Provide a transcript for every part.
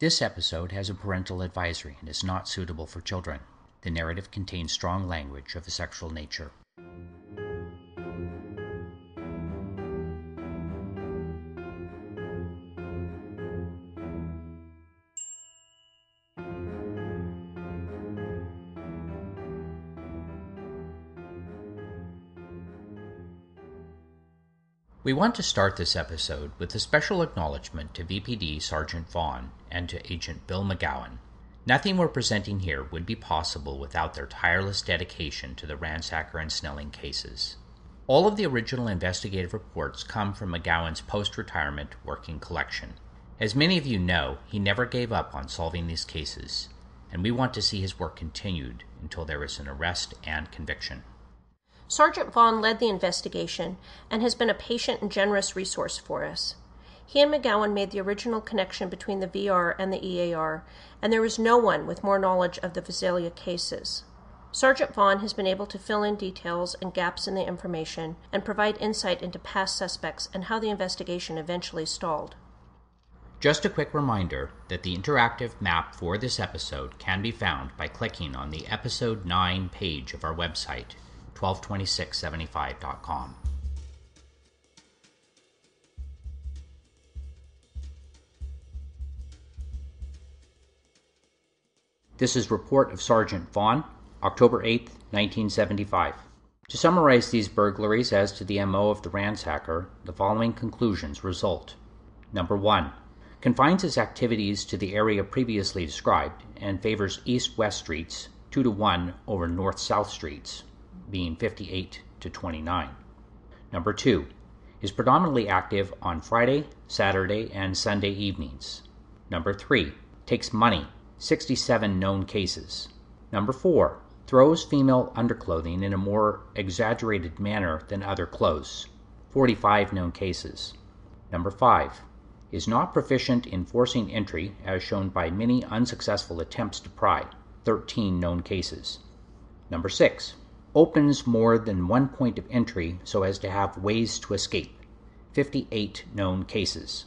This episode has a parental advisory and is not suitable for children. The narrative contains strong language of a sexual nature. We want to start this episode with a special acknowledgement to VPD Sergeant Vaughn and to Agent Bill McGowan. Nothing we're presenting here would be possible without their tireless dedication to the Ransacker and Snelling cases. All of the original investigative reports come from McGowan's post retirement working collection. As many of you know, he never gave up on solving these cases, and we want to see his work continued until there is an arrest and conviction. Sergeant Vaughn led the investigation and has been a patient and generous resource for us. He and McGowan made the original connection between the VR and the EAR, and there is no one with more knowledge of the Visalia cases. Sergeant Vaughn has been able to fill in details and gaps in the information and provide insight into past suspects and how the investigation eventually stalled. Just a quick reminder that the interactive map for this episode can be found by clicking on the Episode 9 page of our website 122675.com. This is Report of Sergeant Vaughn, October 8, 1975. To summarize these burglaries as to the MO of the ransacker, the following conclusions result. Number 1. Confines his activities to the area previously described and favors east west streets 2 to 1 over north south streets being 58 to 29. Number two is predominantly active on Friday, Saturday, and Sunday evenings. Number three takes money, 67 known cases. Number four throws female underclothing in a more exaggerated manner than other clothes, 45 known cases. Number five is not proficient in forcing entry as shown by many unsuccessful attempts to pry, 13 known cases. Number six opens more than one point of entry so as to have ways to escape. 58 known cases.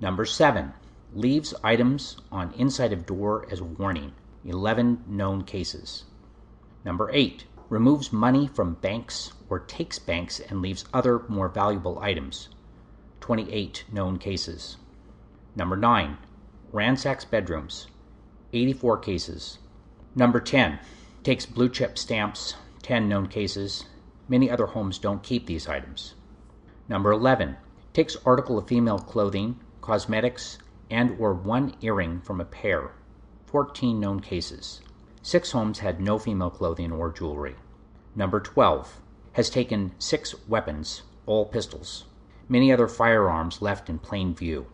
Number 7. Leaves items on inside of door as warning. 11 known cases. Number 8. Removes money from banks or takes banks and leaves other more valuable items. 28 known cases. Number 9. Ransacks bedrooms. 84 cases. Number 10. Takes blue chip stamps, 10 known cases. Many other homes don't keep these items. Number 11. Takes article of female clothing, cosmetics, and or one earring from a pair. 14 known cases. Six homes had no female clothing or jewelry. Number 12. Has taken six weapons, all pistols. Many other firearms left in plain view.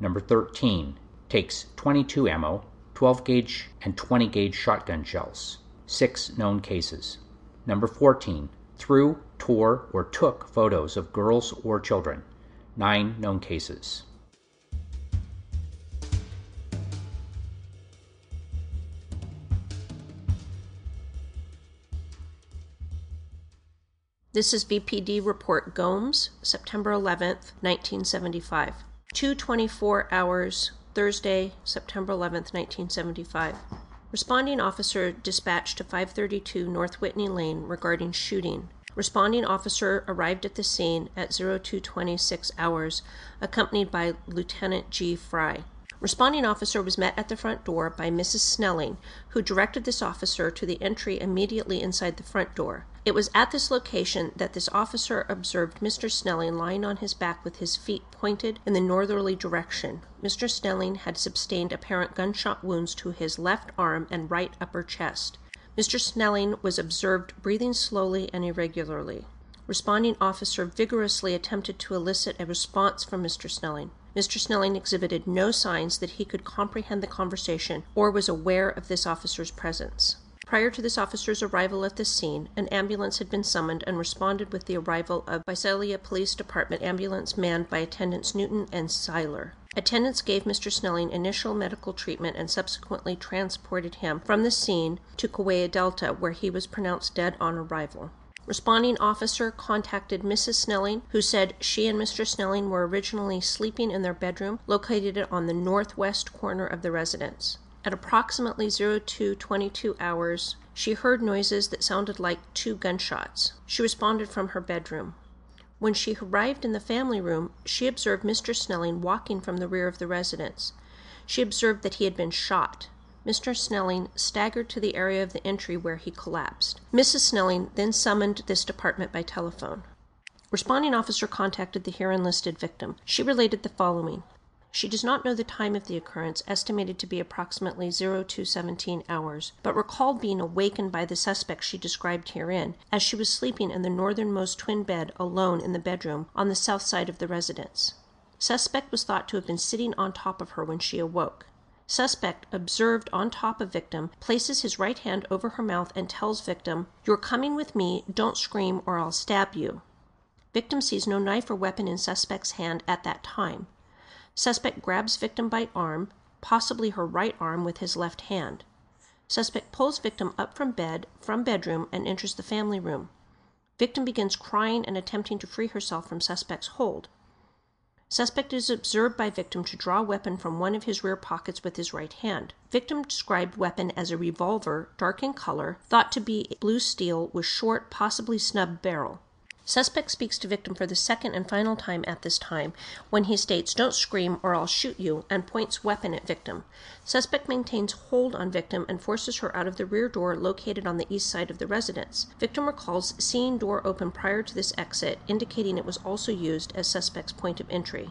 Number 13. Takes 22 ammo, 12 gauge and 20 gauge shotgun shells. Six known cases. Number 14. Threw, tore, or took photos of girls or children. Nine known cases. This is VPD Report Gomes, September 11th, 1975. 224 hours, Thursday, September 11th, 1975. Responding officer dispatched to 532 North Whitney Lane regarding shooting. Responding officer arrived at the scene at 0226 hours, accompanied by Lieutenant G. Fry. Responding officer was met at the front door by Mrs. Snelling, who directed this officer to the entry immediately inside the front door. It was at this location that this officer observed Mr. Snelling lying on his back with his feet pointed in the northerly direction. Mr. Snelling had sustained apparent gunshot wounds to his left arm and right upper chest. Mr. Snelling was observed breathing slowly and irregularly. Responding officer vigorously attempted to elicit a response from Mr. Snelling. Mr. Snelling exhibited no signs that he could comprehend the conversation or was aware of this officer's presence. Prior to this officer's arrival at the scene, an ambulance had been summoned and responded with the arrival of Visalia Police Department ambulance manned by attendants Newton and Seiler. Attendants gave Mr. Snelling initial medical treatment and subsequently transported him from the scene to Kaweah Delta, where he was pronounced dead on arrival. Responding officer contacted Mrs. Snelling, who said she and Mr. Snelling were originally sleeping in their bedroom located on the northwest corner of the residence. At approximately 0222 hours, she heard noises that sounded like two gunshots. She responded from her bedroom. When she arrived in the family room, she observed Mr. Snelling walking from the rear of the residence. She observed that he had been shot. Mr. Snelling staggered to the area of the entry where he collapsed. Mrs. Snelling then summoned this department by telephone. Responding officer contacted the herein listed victim. She related the following. She does not know the time of the occurrence, estimated to be approximately 0217 hours, but recalled being awakened by the suspect she described herein, as she was sleeping in the northernmost twin bed alone in the bedroom on the south side of the residence. Suspect was thought to have been sitting on top of her when she awoke. Suspect, observed on top of victim, places his right hand over her mouth and tells victim, You're coming with me, don't scream or I'll stab you. Victim sees no knife or weapon in suspect's hand at that time. Suspect grabs victim by arm, possibly her right arm with his left hand. Suspect pulls victim up from bed, from bedroom, and enters the family room. Victim begins crying and attempting to free herself from suspect's hold. Suspect is observed by victim to draw weapon from one of his rear pockets with his right hand. Victim described weapon as a revolver, dark in color, thought to be blue steel with short, possibly snub barrel. Suspect speaks to victim for the second and final time at this time when he states, Don't scream or I'll shoot you, and points weapon at victim. Suspect maintains hold on victim and forces her out of the rear door located on the east side of the residence. Victim recalls seeing door open prior to this exit, indicating it was also used as suspect's point of entry.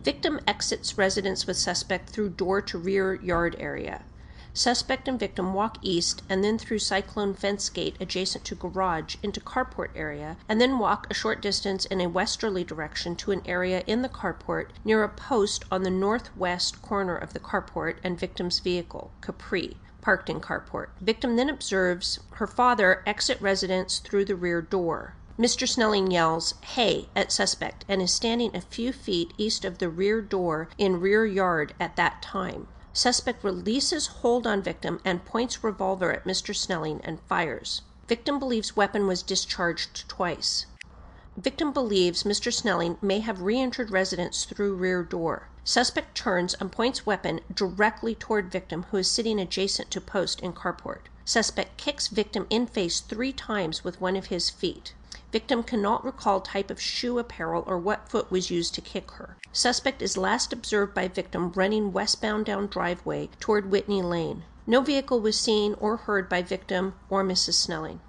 Victim exits residence with suspect through door to rear yard area. Suspect and victim walk east and then through Cyclone Fence Gate adjacent to garage into carport area, and then walk a short distance in a westerly direction to an area in the carport near a post on the northwest corner of the carport and victim's vehicle, Capri, parked in carport. Victim then observes her father exit residence through the rear door. Mr. Snelling yells, Hey, at suspect, and is standing a few feet east of the rear door in rear yard at that time. Suspect releases hold on victim and points revolver at Mr. Snelling and fires. Victim believes weapon was discharged twice. Victim believes Mr. Snelling may have re entered residence through rear door. Suspect turns and points weapon directly toward victim who is sitting adjacent to post in carport. Suspect kicks victim in face three times with one of his feet. Victim cannot recall type of shoe apparel or what foot was used to kick her. Suspect is last observed by victim running westbound down driveway toward Whitney Lane. No vehicle was seen or heard by victim or Mrs. Snelling.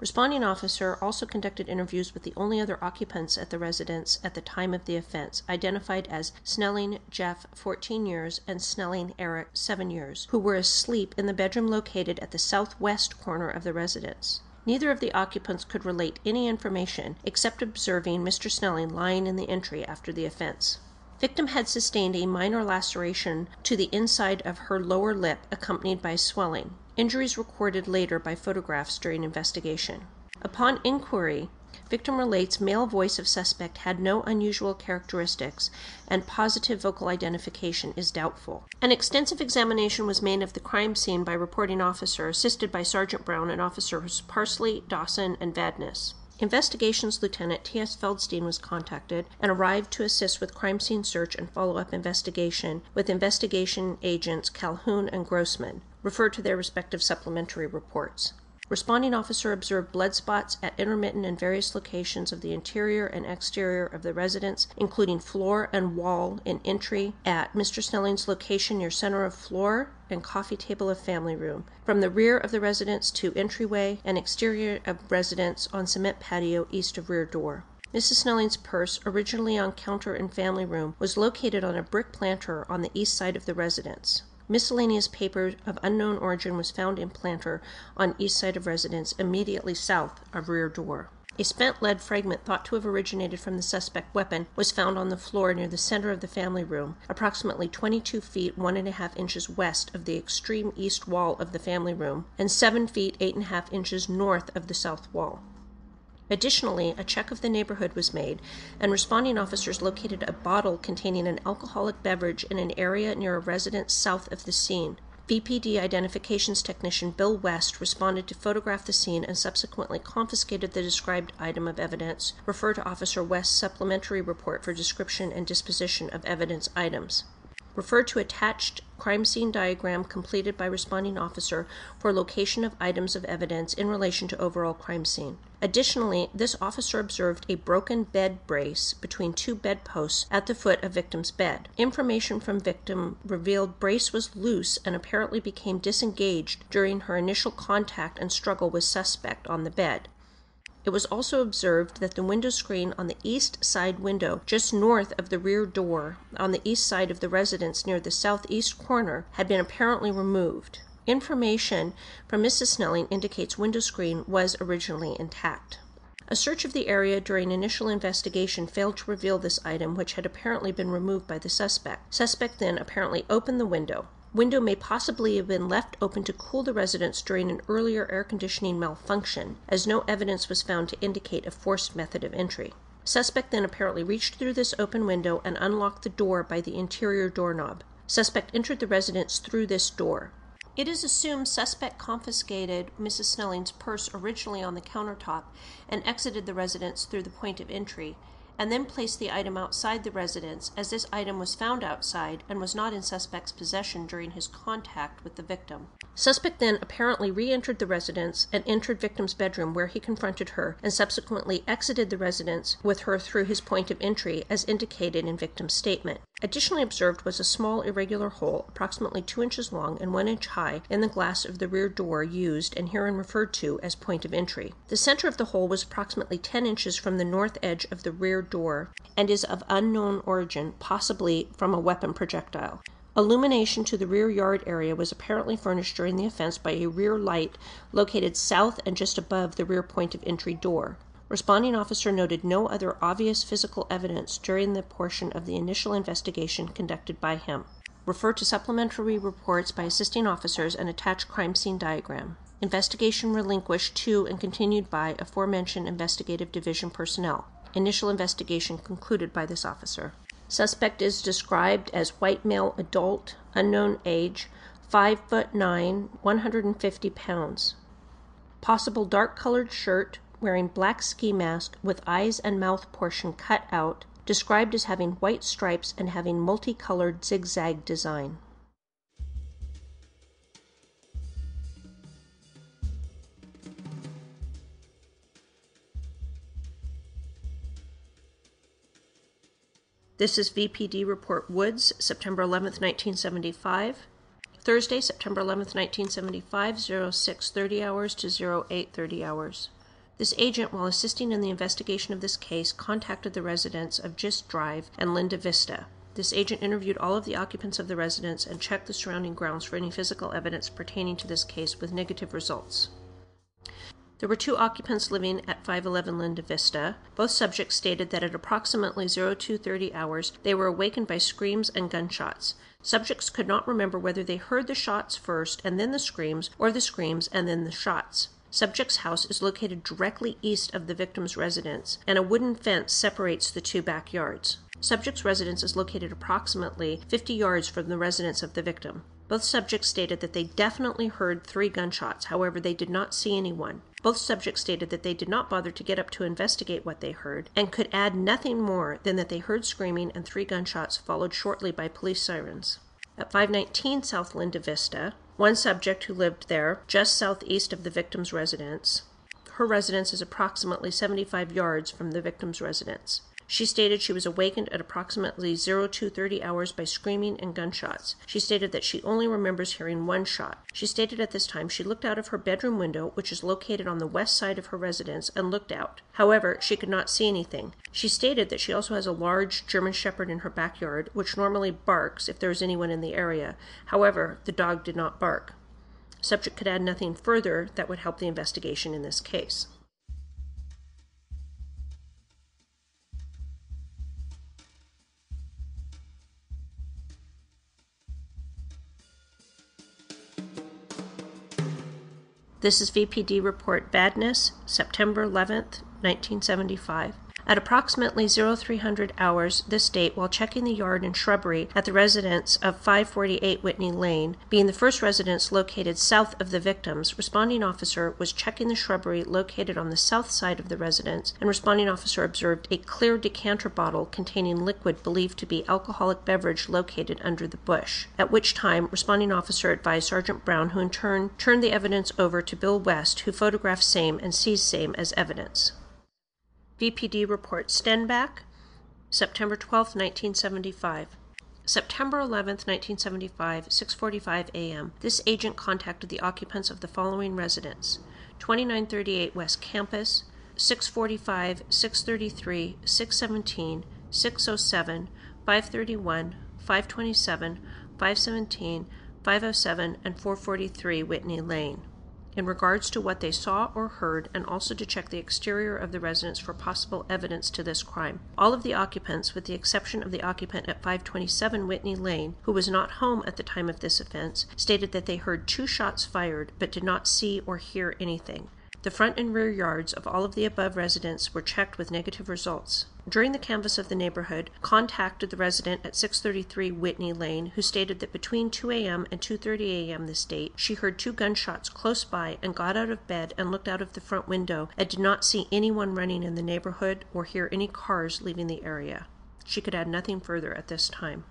Responding officer also conducted interviews with the only other occupants at the residence at the time of the offense, identified as Snelling Jeff, 14 years, and Snelling Eric, 7 years, who were asleep in the bedroom located at the southwest corner of the residence. Neither of the occupants could relate any information except observing Mr. Snelling lying in the entry after the offense. Victim had sustained a minor laceration to the inside of her lower lip accompanied by swelling. Injuries recorded later by photographs during investigation. Upon inquiry, victim relates male voice of suspect had no unusual characteristics and positive vocal identification is doubtful. An extensive examination was made of the crime scene by reporting officer assisted by Sergeant Brown and officers Parsley, Dawson, and Vadnais. Investigations Lieutenant T.S. Feldstein was contacted and arrived to assist with crime scene search and follow up investigation with investigation agents Calhoun and Grossman, referred to their respective supplementary reports. Responding officer observed blood spots at intermittent and various locations of the interior and exterior of the residence, including floor and wall in entry at Mr. Snelling's location near center of floor and coffee table of family room, from the rear of the residence to entryway and exterior of residence on cement patio east of rear door. Mrs. Snelling's purse, originally on counter in family room, was located on a brick planter on the east side of the residence. Miscellaneous paper of unknown origin was found in planter on east side of residence immediately south of rear door. A spent lead fragment thought to have originated from the suspect weapon was found on the floor near the center of the family room, approximately 22 feet 1 1/2 inches west of the extreme east wall of the family room, and 7 feet 8 1/2 inches north of the south wall. Additionally, a check of the neighborhood was made, and responding officers located a bottle containing an alcoholic beverage in an area near a residence south of the scene. VPD identifications technician Bill West responded to photograph the scene and subsequently confiscated the described item of evidence. Refer to Officer West's supplementary report for description and disposition of evidence items. Refer to attached crime scene diagram completed by responding officer for location of items of evidence in relation to overall crime scene. Additionally, this officer observed a broken bed brace between two bedposts at the foot of victim's bed. Information from victim revealed brace was loose and apparently became disengaged during her initial contact and struggle with suspect on the bed. It was also observed that the window screen on the east side window, just north of the rear door on the east side of the residence near the southeast corner, had been apparently removed. Information from Mrs. Snelling indicates window screen was originally intact. A search of the area during initial investigation failed to reveal this item, which had apparently been removed by the suspect. Suspect then apparently opened the window. Window may possibly have been left open to cool the residence during an earlier air conditioning malfunction, as no evidence was found to indicate a forced method of entry. Suspect then apparently reached through this open window and unlocked the door by the interior doorknob. Suspect entered the residence through this door. It is assumed suspect confiscated Mrs. Snelling's purse originally on the countertop and exited the residence through the point of entry, and then placed the item outside the residence, as this item was found outside and was not in suspect's possession during his contact with the victim. Suspect then apparently re entered the residence and entered victim's bedroom, where he confronted her and subsequently exited the residence with her through his point of entry, as indicated in victim's statement. Additionally observed was a small irregular hole, approximately two inches long and one inch high, in the glass of the rear door used and herein referred to as point of entry. The center of the hole was approximately 10 inches from the north edge of the rear door and is of unknown origin, possibly from a weapon projectile. Illumination to the rear yard area was apparently furnished during the offense by a rear light located south and just above the rear point of entry door. Responding officer noted no other obvious physical evidence during the portion of the initial investigation conducted by him. Refer to supplementary reports by assisting officers and attached crime scene diagram. Investigation relinquished to and continued by aforementioned investigative division personnel. Initial investigation concluded by this officer. Suspect is described as white male adult, unknown age, 5 foot 9, 150 pounds. Possible dark colored shirt, wearing black ski mask with eyes and mouth portion cut out, described as having white stripes and having multicolored zigzag design. This is VPD Report Woods, September 11th, 1975. Thursday, September 11th, 1975, 0630 hours to 0830 hours. This agent, while assisting in the investigation of this case, contacted the residents of Gist Drive and Linda Vista. This agent interviewed all of the occupants of the residence and checked the surrounding grounds for any physical evidence pertaining to this case with negative results. There were two occupants living at 511 Linda Vista. Both subjects stated that at approximately 0230 hours they were awakened by screams and gunshots. Subjects could not remember whether they heard the shots first and then the screams, or the screams and then the shots. Subject's house is located directly east of the victim's residence, and a wooden fence separates the two backyards. Subject's residence is located approximately 50 yards from the residence of the victim. Both subjects stated that they definitely heard three gunshots, however, they did not see anyone. Both subjects stated that they did not bother to get up to investigate what they heard, and could add nothing more than that they heard screaming and three gunshots, followed shortly by police sirens. At 519 South Linda Vista, one subject who lived there, just southeast of the victim's residence, her residence is approximately 75 yards from the victim's residence. She stated she was awakened at approximately 0230 hours by screaming and gunshots. She stated that she only remembers hearing one shot. She stated at this time she looked out of her bedroom window, which is located on the west side of her residence, and looked out. However, she could not see anything. She stated that she also has a large German Shepherd in her backyard, which normally barks if there is anyone in the area. However, the dog did not bark. Subject could add nothing further that would help the investigation in this case. This is VPD Report Badness, September 11th, 1975. At approximately 0300 hours this date, while checking the yard and shrubbery at the residence of 548 Whitney Lane, being the first residence located south of the victims, responding officer was checking the shrubbery located on the south side of the residence, and responding officer observed a clear decanter bottle containing liquid believed to be alcoholic beverage located under the bush. At which time, responding officer advised Sergeant Brown, who in turn turned the evidence over to Bill West, who photographed same and seized same as evidence. VPD report Stenbach, September 12, 1975. September 11, 1975, 6:45 a.m. This agent contacted the occupants of the following residence: 2938 West Campus, 645, 633, 617, 607, 531, 527, 517, 507, and 443 Whitney Lane in regards to what they saw or heard, and also to check the exterior of the residence for possible evidence to this crime. All of the occupants, with the exception of the occupant at 527 Whitney Lane, who was not home at the time of this offense, stated that they heard two shots fired but did not see or hear anything. The front and rear yards of all of the above residents were checked with negative results. During the canvass of the neighborhood, contacted the resident at 633 Whitney Lane, who stated that between 2 a.m. and 2:30 a.m. this date, she heard two gunshots close by and got out of bed and looked out of the front window and did not see anyone running in the neighborhood or hear any cars leaving the area. She could add nothing further at this time.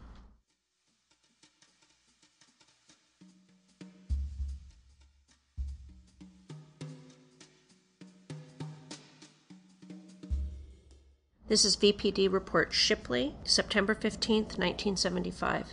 This is VPD Report Shipley, September 15, 1975.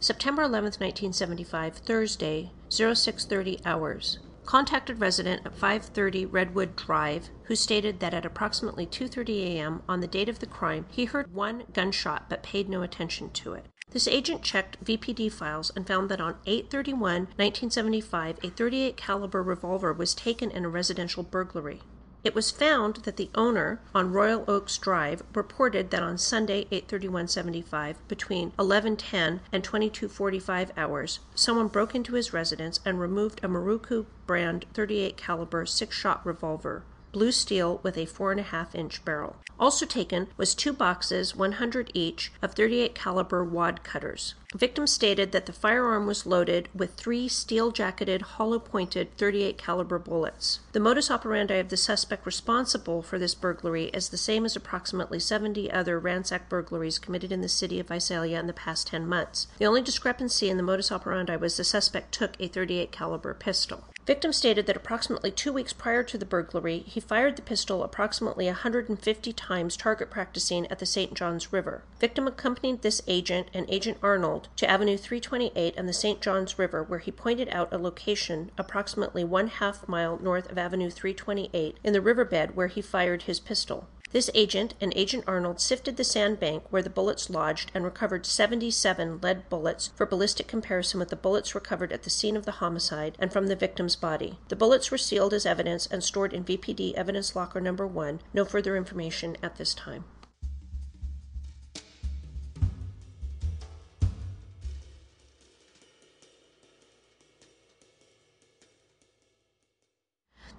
September 11, 1975, Thursday, 0630 hours. Contacted resident at 530 Redwood Drive who stated that at approximately 2:30 a.m. on the date of the crime, he heard one gunshot but paid no attention to it. This agent checked VPD files and found that on 8/31/1975, a 38 caliber revolver was taken in a residential burglary. It was found that the owner on Royal Oaks Drive reported that on Sunday, 8/31/75, between 11:10 and 22:45 hours, someone broke into his residence and removed a Miroku brand 38 caliber six-shot revolver blue steel with a four and a half inch barrel. Also taken was two boxes, 100 each, of 38 caliber wad cutters. Victim stated that the firearm was loaded with three steel-jacketed, hollow-pointed 38 caliber bullets. The modus operandi of the suspect responsible for this burglary is the same as approximately 70 other ransack burglaries committed in the city of Visalia in the past 10 months. The only discrepancy in the modus operandi was the suspect took a 38 caliber pistol. Victim stated that approximately two weeks prior to the burglary, he fired the pistol approximately 150 times, target practicing at the St. Johns River. Victim accompanied this agent and Agent Arnold to Avenue 328 and the St. Johns River, where he pointed out a location approximately one half mile north of Avenue 328 in the riverbed where he fired his pistol. This agent and Agent Arnold sifted the sandbank where the bullets lodged and recovered 77 lead bullets for ballistic comparison with the bullets recovered at the scene of the homicide and from the victim's body. The bullets were sealed as evidence and stored in VPD Evidence Locker Number 1. No further information at this time.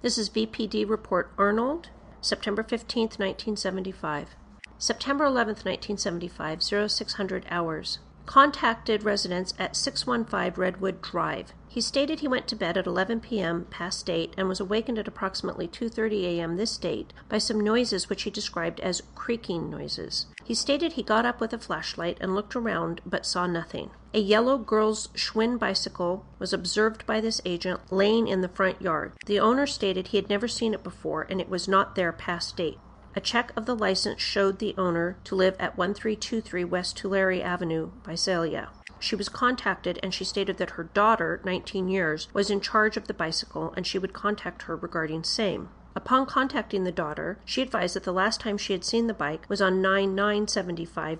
This is VPD Report Arnold, September 15, 1975. September 11, 1975, 0600 hours. Contacted residents at 615 Redwood Drive. He stated he went to bed at 11 p.m. past date and was awakened at approximately 2:30 a.m. this date by some noises which he described as creaking noises. He stated he got up with a flashlight and looked around but saw nothing. A yellow girl's Schwinn bicycle was observed by this agent laying in the front yard. The owner stated he had never seen it before and it was not there past date. A check of the license showed the owner to live at 1323 West Tulare Avenue, Visalia. She was contacted and she stated that her daughter, 19 years, was in charge of the bicycle and she would contact her regarding same. Upon contacting the daughter, she advised that the last time she had seen the bike was on 9 9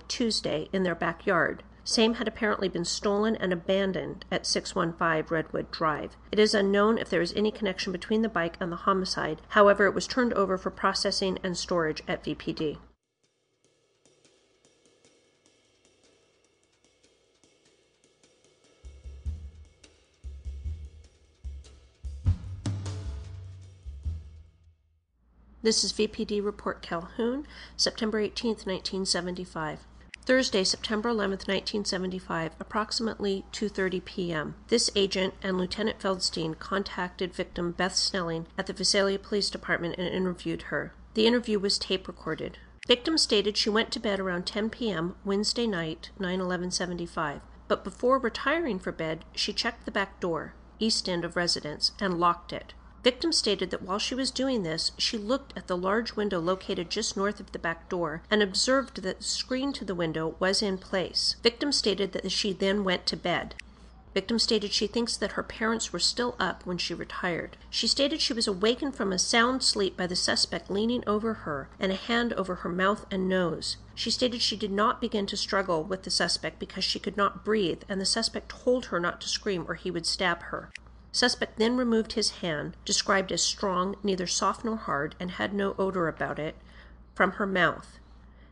Tuesday in their backyard. Same had apparently been stolen and abandoned at 615 Redwood Drive. It is unknown if there is any connection between the bike and the homicide. However, it was turned over for processing and storage at VPD. This is VPD Report Calhoun, September 18, 1975. Thursday, September 11, 1975, approximately 2:30 p.m. This agent and Lieutenant Feldstein contacted victim Beth Snelling at the Visalia Police Department and interviewed her. The interview was tape recorded. Victim stated she went to bed around 10 p.m. Wednesday night, 9/11/75, but before retiring for bed, she checked the back door, east end of residence, and locked it. Victim stated that while she was doing this, she looked at the large window located just north of the back door and observed that the screen to the window was in place. Victim stated that she then went to bed. Victim stated she thinks that her parents were still up when she retired. She stated she was awakened from a sound sleep by the suspect leaning over her and a hand over her mouth and nose. She stated she did not begin to struggle with the suspect because she could not breathe, and the suspect told her not to scream or he would stab her. Suspect then removed his hand, described as strong, neither soft nor hard, and had no odor about it, from her mouth.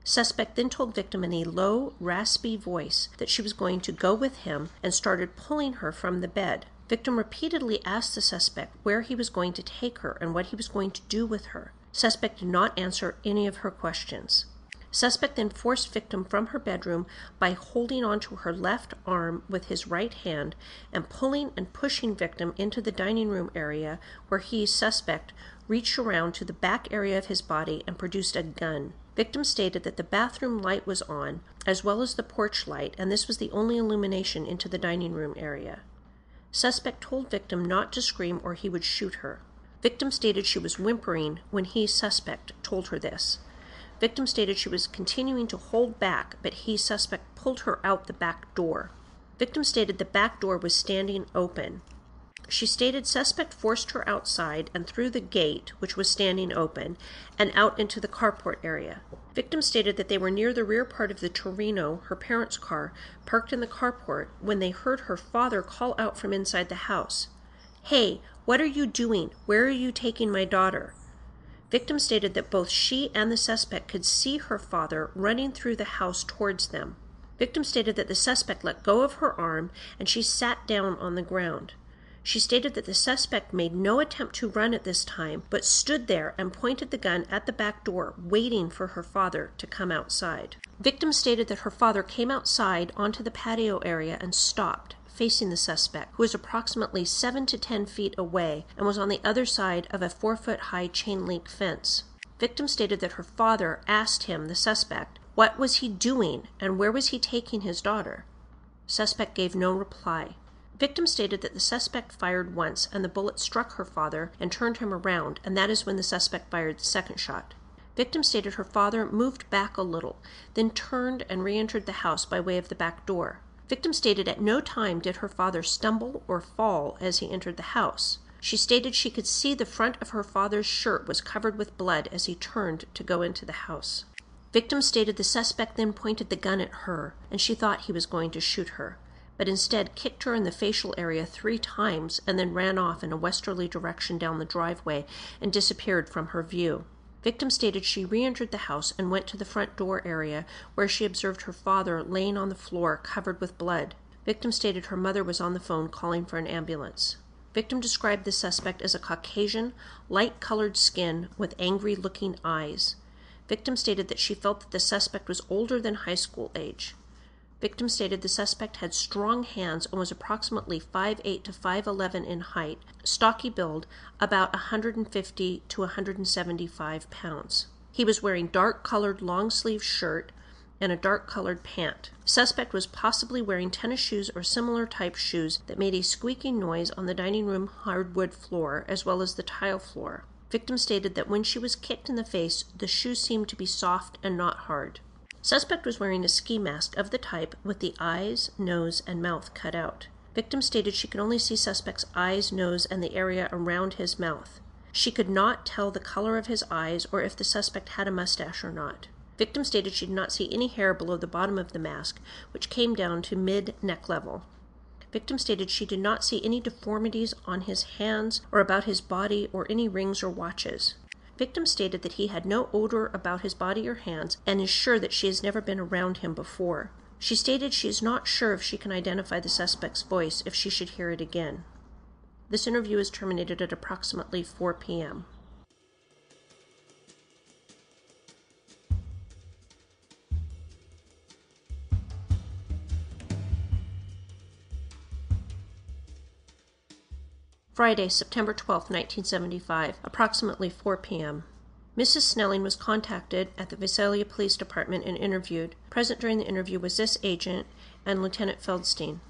Suspect then told victim in a low, raspy voice that she was going to go with him and started pulling her from the bed. Victim repeatedly asked the suspect where he was going to take her and what he was going to do with her. Suspect did not answer any of her questions. Suspect then forced victim from her bedroom by holding onto her left arm with his right hand and pulling and pushing victim into the dining room area where he, suspect, reached around to the back area of his body and produced a gun. Victim stated that the bathroom light was on, as well as the porch light, and this was the only illumination into the dining room area. Suspect told victim not to scream or he would shoot her. Victim stated she was whimpering when he, suspect, told her this. Victim stated she was continuing to hold back, but he, suspect, pulled her out the back door. Victim stated the back door was standing open. She stated suspect forced her outside and through the gate, which was standing open, and out into the carport area. Victim stated that they were near the rear part of the Torino, her parents' car, parked in the carport, when they heard her father call out from inside the house Hey, what are you doing? Where are you taking my daughter? Victim stated that both she and the suspect could see her father running through the house towards them. Victim stated that the suspect let go of her arm and she sat down on the ground. She stated that the suspect made no attempt to run at this time, but stood there and pointed the gun at the back door, waiting for her father to come outside. Victim stated that her father came outside onto the patio area and stopped, facing the suspect, who was approximately seven to ten feet away and was on the other side of a four foot high chain link fence. Victim stated that her father asked him, the suspect, what was he doing and where was he taking his daughter? Suspect gave no reply. Victim stated that the suspect fired once and the bullet struck her father and turned him around, and that is when the suspect fired the second shot. Victim stated her father moved back a little, then turned and re entered the house by way of the back door. Victim stated at no time did her father stumble or fall as he entered the house. She stated she could see the front of her father's shirt was covered with blood as he turned to go into the house. Victim stated the suspect then pointed the gun at her, and she thought he was going to shoot her, but instead kicked her in the facial area three times and then ran off in a westerly direction down the driveway and disappeared from her view. Victim stated she re entered the house and went to the front door area where she observed her father laying on the floor covered with blood. Victim stated her mother was on the phone calling for an ambulance. Victim described the suspect as a Caucasian, light colored skin with angry looking eyes. Victim stated that she felt that the suspect was older than high school age. Victim stated the suspect had strong hands and was approximately 5'8 to 5'11 in height, stocky build, about 150 to 175 pounds. He was wearing dark colored long sleeve shirt and a dark colored pant. Suspect was possibly wearing tennis shoes or similar type shoes that made a squeaking noise on the dining room hardwood floor as well as the tile floor. Victim stated that when she was kicked in the face, the shoes seemed to be soft and not hard. Suspect was wearing a ski mask of the type with the eyes, nose, and mouth cut out. Victim stated she could only see suspect's eyes, nose, and the area around his mouth. She could not tell the color of his eyes or if the suspect had a mustache or not. Victim stated she did not see any hair below the bottom of the mask, which came down to mid neck level. Victim stated she did not see any deformities on his hands or about his body or any rings or watches. Victim stated that he had no odor about his body or hands and is sure that she has never been around him before. She stated she is not sure if she can identify the suspect's voice if she should hear it again. This interview is terminated at approximately 4 p.m. Friday, September 12, 1975, approximately 4 p.m. Mrs. Snelling was contacted at the Visalia Police Department and interviewed. Present during the interview was this agent and Lieutenant Feldstein.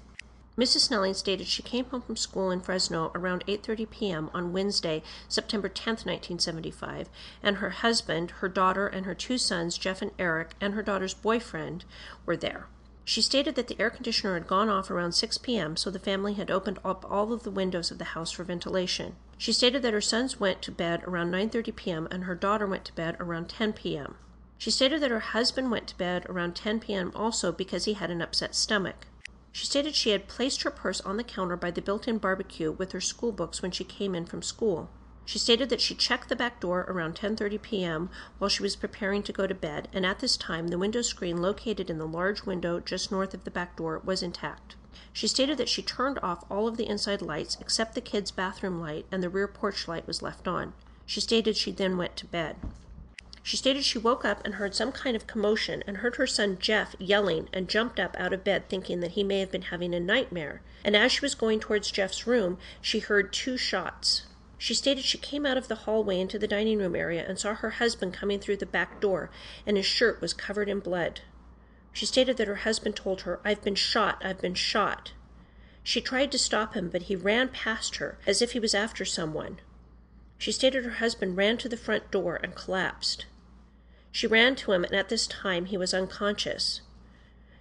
Mrs. Snelling stated she came home from school in Fresno around 8:30 p.m. on Wednesday, September 10, 1975, and her husband, her daughter, and her two sons, Jeff and Eric, and her daughter's boyfriend were there. She stated that the air conditioner had gone off around 6 p.m., so the family had opened up all of the windows of the house for ventilation. She stated that her sons went to bed around 9:30 p.m. and her daughter went to bed around 10 p.m. She stated that her husband went to bed around 10 p.m. also because he had an upset stomach. She stated she had placed her purse on the counter by the built-in barbecue with her school books when she came in from school. She stated that she checked the back door around 10:30 p.m. while she was preparing to go to bed, and at this time the window screen located in the large window just north of the back door was intact. She stated that she turned off all of the inside lights except the kids' bathroom light and the rear porch light was left on. She stated she then went to bed. She stated she woke up and heard some kind of commotion and heard her son Jeff yelling and jumped up out of bed thinking that he may have been having a nightmare. And as she was going towards Jeff's room, she heard two shots. She stated she came out of the hallway into the dining room area and saw her husband coming through the back door, and his shirt was covered in blood. She stated that her husband told her, I've been shot, I've been shot. She tried to stop him, but he ran past her as if he was after someone. She stated her husband ran to the front door and collapsed. She ran to him, and at this time he was unconscious.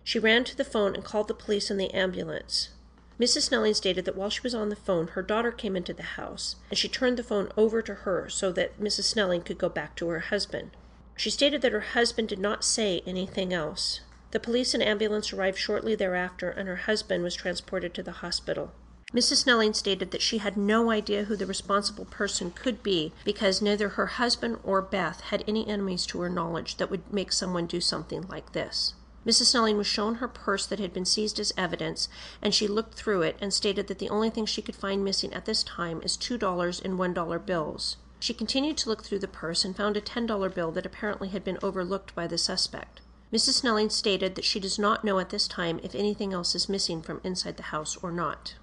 She ran to the phone and called the police and the ambulance. Mrs. Snelling stated that while she was on the phone, her daughter came into the house, and she turned the phone over to her so that Mrs. Snelling could go back to her husband. She stated that her husband did not say anything else. The police and ambulance arrived shortly thereafter, and her husband was transported to the hospital. Mrs. Snelling stated that she had no idea who the responsible person could be because neither her husband or Beth had any enemies to her knowledge that would make someone do something like this. Mrs. Snelling was shown her purse that had been seized as evidence, and she looked through it and stated that the only thing she could find missing at this time is $2 in $1 bills. She continued to look through the purse and found a $10 bill that apparently had been overlooked by the suspect. Mrs. Snelling stated that she does not know at this time if anything else is missing from inside the house or not.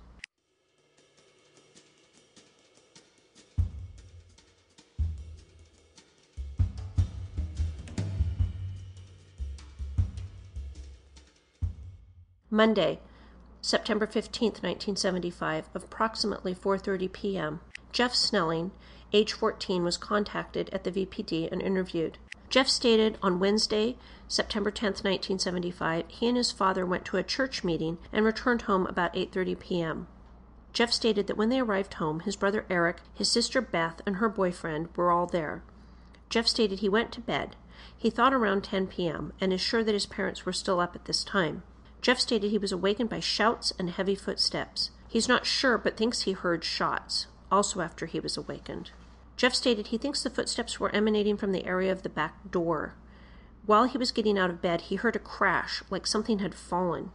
Monday, September 15, 1975, approximately 4:30 p.m. Jeff Snelling, age 14, was contacted at the VPD and interviewed. Jeff stated on Wednesday, September 10, 1975, he and his father went to a church meeting and returned home about 8:30 p.m. Jeff stated that when they arrived home, his brother Eric, his sister Beth, and her boyfriend were all there. Jeff stated he went to bed. He thought around 10 p.m. and is sure that his parents were still up at this time. Jeff stated he was awakened by shouts and heavy footsteps. He's not sure but thinks he heard shots, also after he was awakened. Jeff stated he thinks the footsteps were emanating from the area of the back door. While he was getting out of bed, he heard a crash, like something had fallen.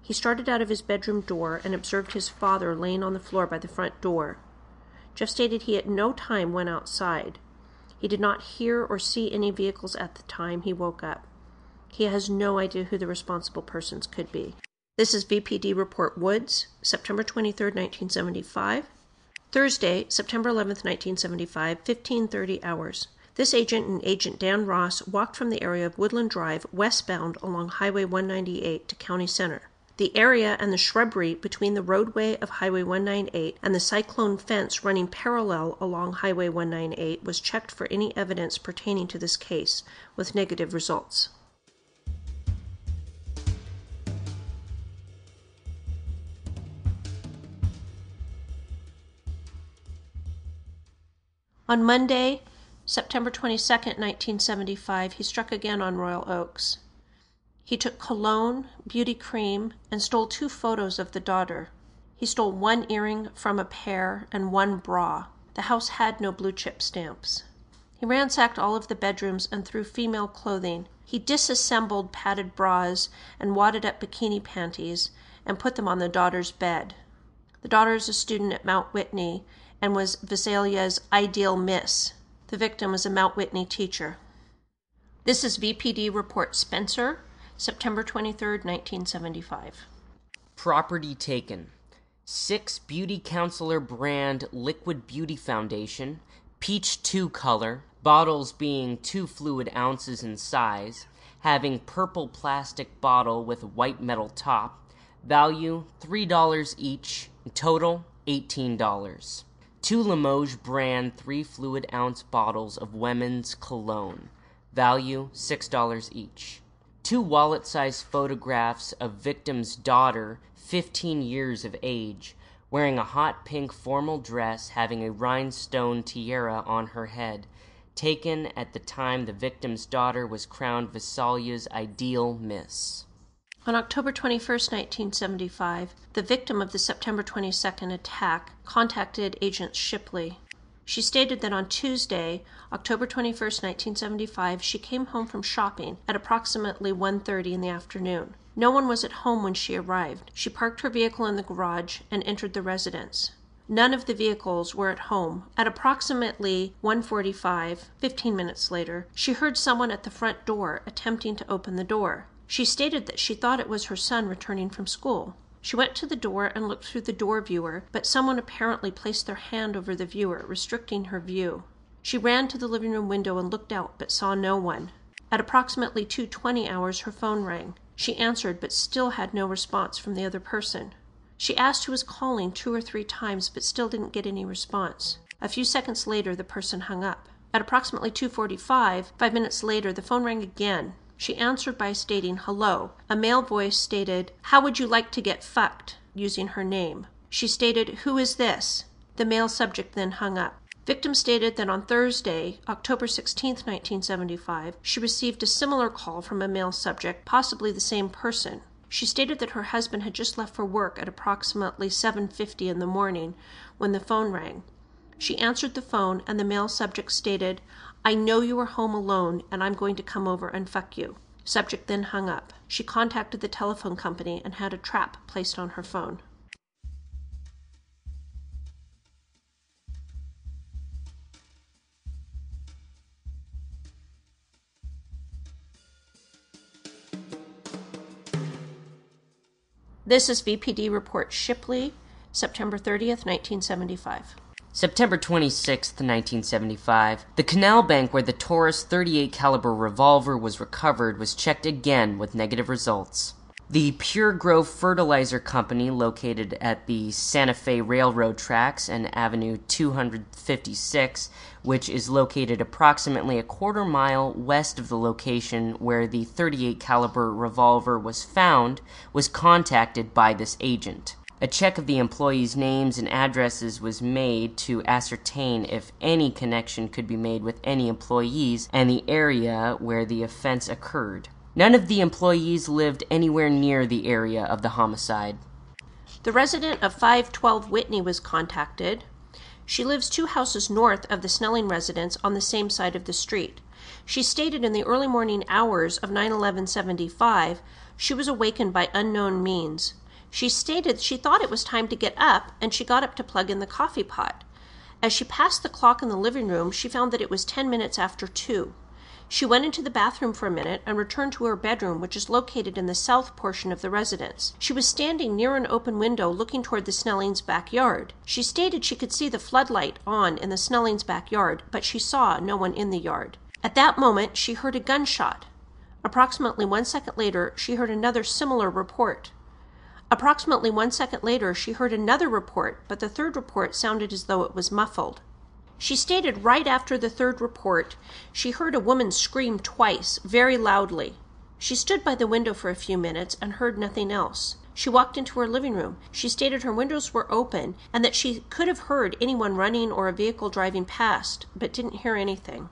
He started out of his bedroom door and observed his father laying on the floor by the front door. Jeff stated he at no time went outside. He did not hear or see any vehicles at the time he woke up. He has no idea who the responsible persons could be. This is VPD Report Woods, September 23, 1975. Thursday, September 11, 1975, 15:30 hours. This agent and Agent Dan Ross walked from the area of Woodland Drive westbound along Highway 198 to County Center. The area and the shrubbery between the roadway of Highway 198 and the cyclone fence running parallel along Highway 198 was checked for any evidence pertaining to this case, with negative results. On Monday, September 22, 1975, he struck again on Royal Oaks. He took cologne, beauty cream, and stole two photos of the daughter. He stole one earring from a pair and one bra. The house had no blue chip stamps. He ransacked all of the bedrooms and threw female clothing. He disassembled padded bras and wadded up bikini panties and put them on the daughter's bed. The daughter is a student at Mount Whitney and was Visalia's ideal miss. The victim was a Mount Whitney teacher. This is VPD Report Spencer, September 23, 1975. Property taken. Six Beauty Counselor brand liquid beauty foundation, peach 2 color, bottles being 2 fluid ounces in size, having purple plastic bottle with white metal top, value $3 each, total $18. Two Limoges brand 3 fluid ounce bottles of women's cologne, value $6 each. Two wallet sized photographs of victim's daughter, 15 years of age, wearing a hot pink formal dress having a rhinestone tiara on her head, taken at the time the victim's daughter was crowned Visalia's ideal miss. On October 21, 1975, the victim of the September 22nd attack contacted Agent Shipley. She stated that on Tuesday, October 21, 1975, she came home from shopping at approximately 1:30 in the afternoon. No one was at home when she arrived. She parked her vehicle in the garage and entered the residence. None of the vehicles were at home. At approximately 1:45, 15 minutes later, she heard someone at the front door attempting to open the door. She stated that she thought it was her son returning from school. She went to the door and looked through the door viewer, but someone apparently placed their hand over the viewer, restricting her view. She ran to the living room window and looked out, but saw no one. At approximately 2:20 hours her phone rang. She answered, but still had no response from the other person. She asked who was calling two or three times, but still didn't get any response. A few seconds later the person hung up. At approximately 2:45, five minutes later, the phone rang again. She answered by stating hello. A male voice stated, How would you like to get fucked? using her name. She stated, Who is this? The male subject then hung up. Victim stated that on Thursday, October 16, 1975, she received a similar call from a male subject, possibly the same person. She stated that her husband had just left for work at approximately 7:50 in the morning when the phone rang. She answered the phone and the male subject stated, I know you are home alone and I'm going to come over and fuck you. Subject then hung up. She contacted the telephone company and had a trap placed on her phone. This is VPD Report Shipley, September 30th, 1975. September 26, 1975, the canal bank where the Taurus 38 caliber revolver was recovered was checked again with negative results. The Pure Grove Fertilizer Company, located at the Santa Fe Railroad tracks and Avenue 256, which is located approximately a quarter mile west of the location where the 38 caliber revolver was found, was contacted by this agent. A check of the employees' names and addresses was made to ascertain if any connection could be made with any employees and the area where the offense occurred. None of the employees lived anywhere near the area of the homicide. The resident of 512 Whitney was contacted. She lives two houses north of the Snelling residence on the same side of the street. She stated in the early morning hours of 9 11 75 she was awakened by unknown means. She stated she thought it was time to get up, and she got up to plug in the coffee pot. As she passed the clock in the living room, she found that it was ten minutes after two. She went into the bathroom for a minute and returned to her bedroom, which is located in the south portion of the residence. She was standing near an open window looking toward the Snellings' backyard. She stated she could see the floodlight on in the Snellings' backyard, but she saw no one in the yard. At that moment, she heard a gunshot. Approximately one second later, she heard another similar report. Approximately one second later, she heard another report, but the third report sounded as though it was muffled. She stated right after the third report, she heard a woman scream twice, very loudly. She stood by the window for a few minutes and heard nothing else. She walked into her living room. She stated her windows were open and that she could have heard anyone running or a vehicle driving past, but didn't hear anything.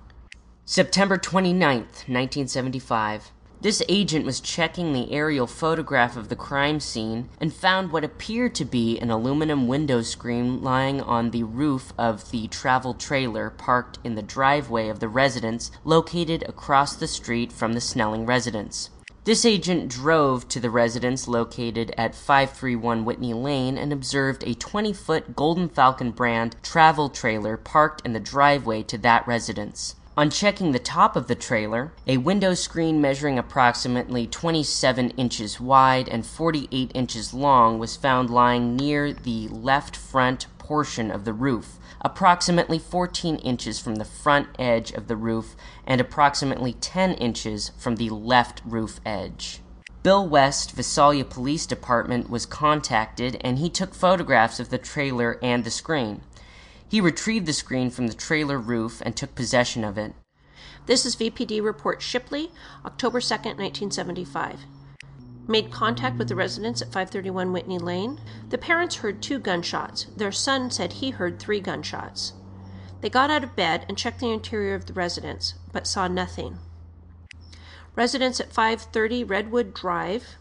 September 29th, 1975. This agent was checking the aerial photograph of the crime scene and found what appeared to be an aluminum window screen lying on the roof of the travel trailer parked in the driveway of the residence located across the street from the Snelling residence. This agent drove to the residence located at 531 Whitney Lane and observed a 20 foot Golden Falcon brand travel trailer parked in the driveway to that residence. On checking the top of the trailer, a window screen measuring approximately 27 inches wide and 48 inches long was found lying near the left front portion of the roof, approximately 14 inches from the front edge of the roof and approximately 10 inches from the left roof edge. Bill West, Visalia Police Department, was contacted and he took photographs of the trailer and the screen. He retrieved the screen from the trailer roof and took possession of it. This is VPD Report Shipley, October 2nd, 1975. Made contact with the residents at 531 Whitney Lane. The parents heard two gunshots. Their son said he heard three gunshots. They got out of bed and checked the interior of the residence, but saw nothing. Residents at 530 Redwood Drive.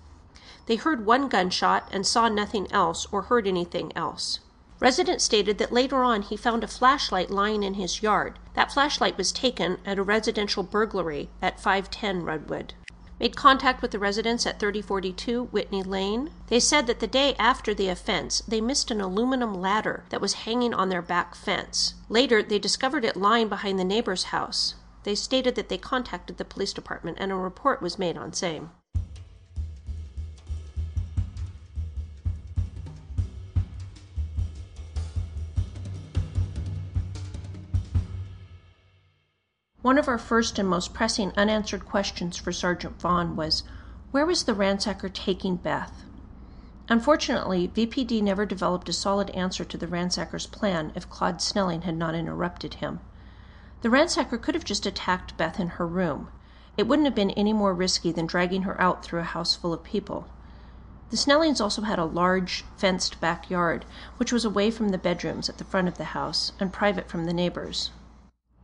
They heard one gunshot and saw nothing else or heard anything else. Resident stated that later on he found a flashlight lying in his yard. That flashlight was taken at a residential burglary at 510 Redwood. Made contact with the residents at 3042 Whitney Lane. They said that the day after the offense, they missed an aluminum ladder that was hanging on their back fence. Later, they discovered it lying behind the neighbor's house. They stated that they contacted the police department and a report was made on same. One of our first and most pressing unanswered questions for Sergeant Vaughn was where was the ransacker taking Beth? Unfortunately, VPD never developed a solid answer to the ransacker's plan if Claude Snelling had not interrupted him. The ransacker could have just attacked Beth in her room. It wouldn't have been any more risky than dragging her out through a house full of people. The Snellings also had a large, fenced backyard, which was away from the bedrooms at the front of the house and private from the neighbors.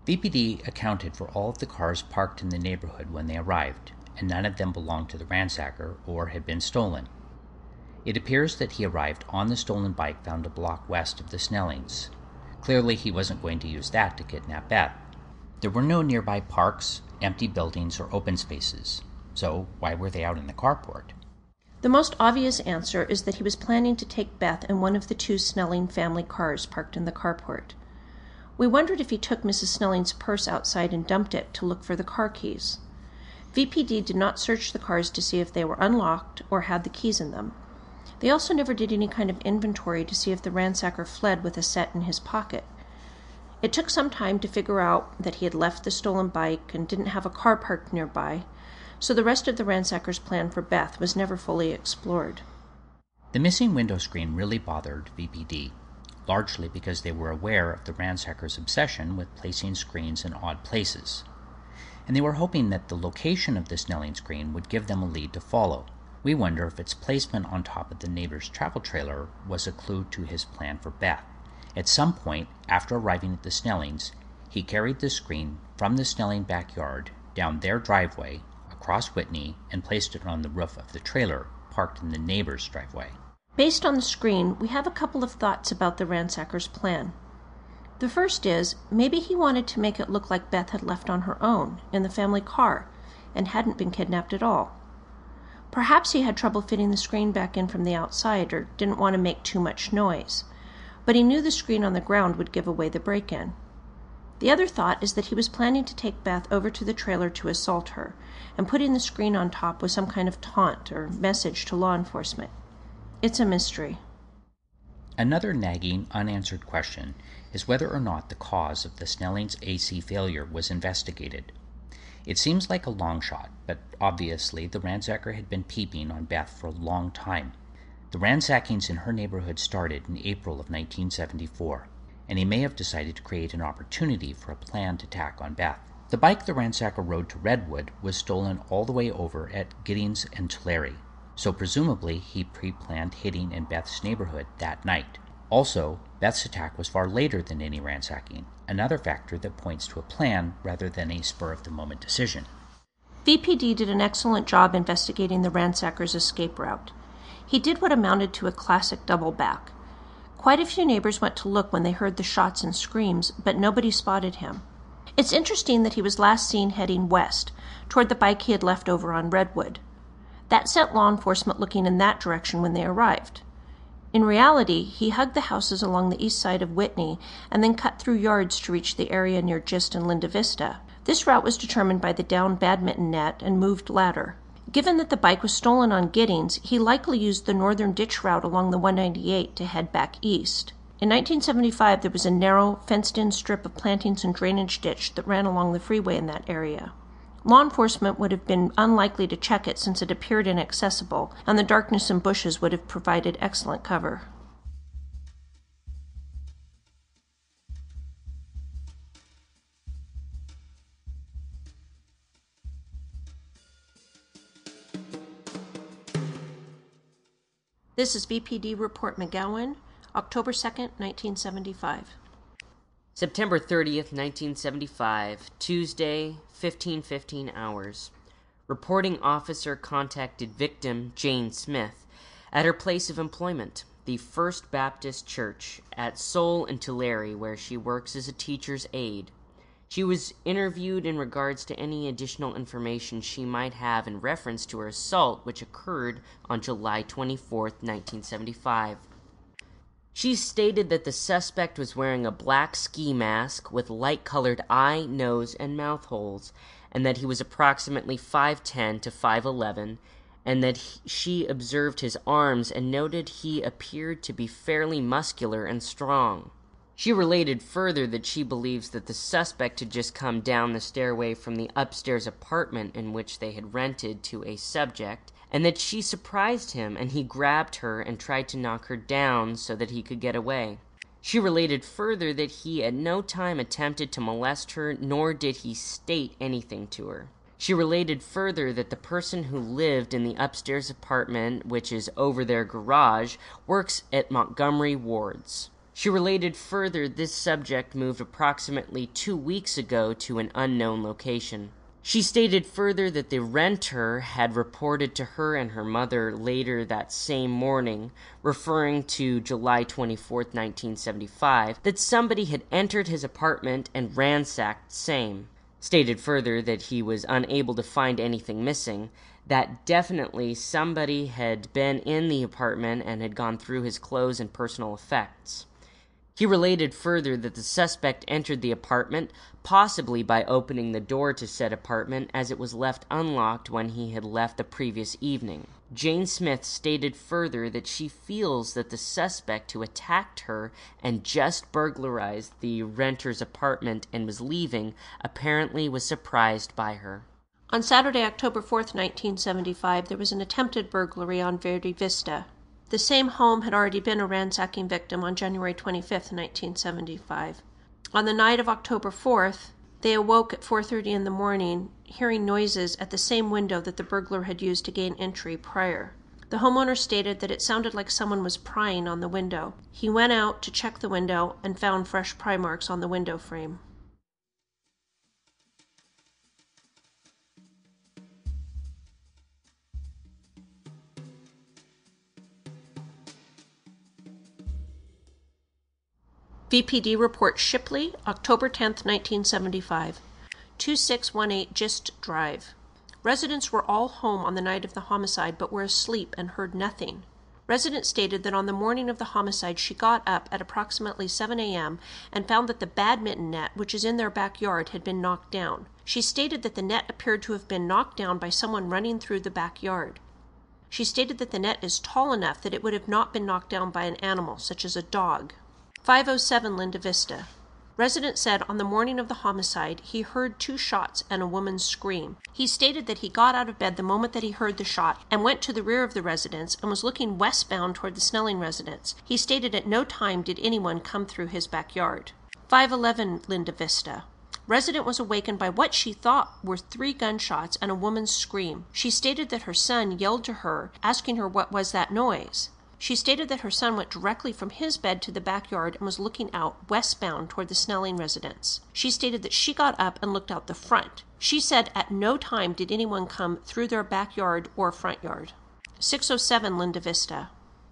VPD accounted for all of the cars parked in the neighborhood when they arrived, and none of them belonged to the ransacker or had been stolen. It appears that he arrived on the stolen bike found a block west of the Snellings. Clearly, he wasn't going to use that to kidnap Beth. There were no nearby parks, empty buildings, or open spaces, so why were they out in the carport? The most obvious answer is that he was planning to take Beth in one of the two Snelling family cars parked in the carport. We wondered if he took Mrs. Snelling's purse outside and dumped it to look for the car keys. VPD did not search the cars to see if they were unlocked or had the keys in them. They also never did any kind of inventory to see if the ransacker fled with a set in his pocket. It took some time to figure out that he had left the stolen bike and didn't have a car parked nearby, so the rest of the ransacker's plan for Beth was never fully explored. The missing window screen really bothered VPD largely because they were aware of the ransacker's obsession with placing screens in odd places. And they were hoping that the location of the Snelling screen would give them a lead to follow. We wonder if its placement on top of the neighbor's travel trailer was a clue to his plan for Beth. At some point, after arriving at the Snellings, he carried the screen from the Snelling backyard down their driveway, across Whitney, and placed it on the roof of the trailer parked in the neighbor's driveway. Based on the screen, we have a couple of thoughts about the ransacker's plan. The first is maybe he wanted to make it look like Beth had left on her own in the family car and hadn't been kidnapped at all. Perhaps he had trouble fitting the screen back in from the outside or didn't want to make too much noise, but he knew the screen on the ground would give away the break in. The other thought is that he was planning to take Beth over to the trailer to assault her, and putting the screen on top was some kind of taunt or message to law enforcement. It's a mystery. Another nagging, unanswered question is whether or not the cause of the Snelling's AC failure was investigated. It seems like a long shot, but obviously the ransacker had been peeping on Beth for a long time. The ransackings in her neighborhood started in April of 1974, and he may have decided to create an opportunity for a planned attack on Beth. The bike the ransacker rode to Redwood was stolen all the way over at Giddings and Tulare, so presumably he pre planned hitting in Beth's neighborhood that night. Also, Beth's attack was far later than any ransacking, another factor that points to a plan rather than a spur of the moment decision. VPD did an excellent job investigating the ransacker's escape route. He did what amounted to a classic double back. Quite a few neighbors went to look when they heard the shots and screams, but nobody spotted him. It's interesting that he was last seen heading west, toward the bike he had left over on Redwood. That sent law enforcement looking in that direction when they arrived. In reality, he hugged the houses along the east side of Whitney and then cut through yards to reach the area near Gist and Linda Vista. This route was determined by the down badminton net and moved ladder. Given that the bike was stolen on Giddings, he likely used the northern ditch route along the 198 to head back east. In 1975, there was a narrow, fenced in strip of plantings and drainage ditch that ran along the freeway in that area. Law enforcement would have been unlikely to check it since it appeared inaccessible, and the darkness and bushes would have provided excellent cover. This is VPD Report McGowan, October 2nd, 1975. September 30th, 1975, Tuesday, 1515 hours. Reporting officer contacted victim Jane Smith at her place of employment, the First Baptist Church at Seoul and Tulare, where she works as a teacher's aide. She was interviewed in regards to any additional information she might have in reference to her assault, which occurred on July 24, 1975. She stated that the suspect was wearing a black ski mask with light colored eye, nose, and mouth holes, and that he was approximately 5'10 to 5'11, and that he, she observed his arms and noted he appeared to be fairly muscular and strong. She related further that she believes that the suspect had just come down the stairway from the upstairs apartment in which they had rented to a subject, and that she surprised him and he grabbed her and tried to knock her down so that he could get away. She related further that he at no time attempted to molest her, nor did he state anything to her. She related further that the person who lived in the upstairs apartment, which is over their garage, works at Montgomery Wards. She related further this subject moved approximately two weeks ago to an unknown location. She stated further that the renter had reported to her and her mother later that same morning, referring to July 24, 1975, that somebody had entered his apartment and ransacked same. Stated further that he was unable to find anything missing, that definitely somebody had been in the apartment and had gone through his clothes and personal effects. He related further that the suspect entered the apartment, possibly by opening the door to said apartment, as it was left unlocked when he had left the previous evening. Jane Smith stated further that she feels that the suspect who attacked her and just burglarized the renter's apartment and was leaving apparently was surprised by her. On Saturday, October 4th, 1975, there was an attempted burglary on Verde Vista. The same home had already been a ransacking victim on January 25, 1975. On the night of October 4th, they awoke at 4:30 in the morning, hearing noises at the same window that the burglar had used to gain entry prior. The homeowner stated that it sounded like someone was prying on the window. He went out to check the window and found fresh pry marks on the window frame. VPD Report Shipley, October 10, 1975. 2618 Gist Drive. Residents were all home on the night of the homicide but were asleep and heard nothing. Resident stated that on the morning of the homicide she got up at approximately 7 a.m. and found that the badminton net, which is in their backyard, had been knocked down. She stated that the net appeared to have been knocked down by someone running through the backyard. She stated that the net is tall enough that it would have not been knocked down by an animal, such as a dog. 507 Linda Vista. Resident said on the morning of the homicide he heard two shots and a woman's scream. He stated that he got out of bed the moment that he heard the shot and went to the rear of the residence and was looking westbound toward the Snelling residence. He stated at no time did anyone come through his backyard. 511 Linda Vista. Resident was awakened by what she thought were three gunshots and a woman's scream. She stated that her son yelled to her, asking her what was that noise. She stated that her son went directly from his bed to the backyard and was looking out westbound toward the Snelling residence. She stated that she got up and looked out the front. She said at no time did anyone come through their backyard or front yard. 607 Linda Vista.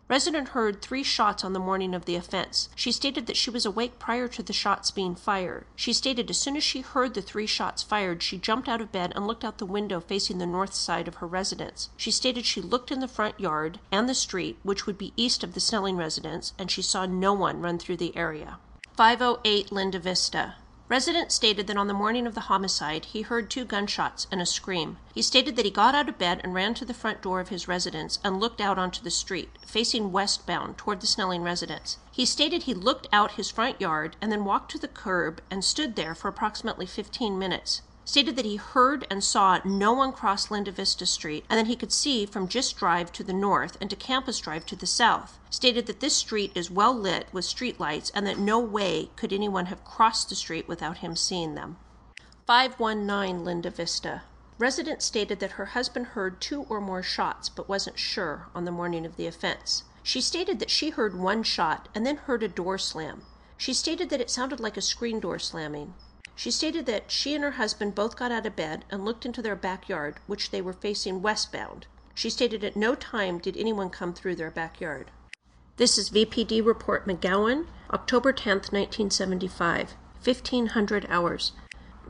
Resident heard three shots on the morning of the offense. She stated that she was awake prior to the shots being fired. She stated as soon as she heard the three shots fired, she jumped out of bed and looked out the window facing the north side of her residence. She stated she looked in the front yard and the street, which would be east of the Snelling residence, and she saw no one run through the area. 508 Linda Vista. Resident stated that on the morning of the homicide he heard two gunshots and a scream. He stated that he got out of bed and ran to the front door of his residence and looked out onto the street, facing westbound toward the Snelling residence. He stated he looked out his front yard and then walked to the curb and stood there for approximately 15 minutes stated that he heard and saw no one cross Linda Vista Street and that he could see from Gist Drive to the north and to Campus Drive to the south. Stated that this street is well lit with street lights and that no way could anyone have crossed the street without him seeing them. 519 Linda Vista. Resident stated that her husband heard two or more shots but wasn't sure on the morning of the offense. She stated that she heard one shot and then heard a door slam. She stated that it sounded like a screen door slamming. She stated that she and her husband both got out of bed and looked into their backyard, which they were facing westbound. She stated at no time did anyone come through their backyard. This is VPD Report McGowan, October 10, 1975, 1500 hours.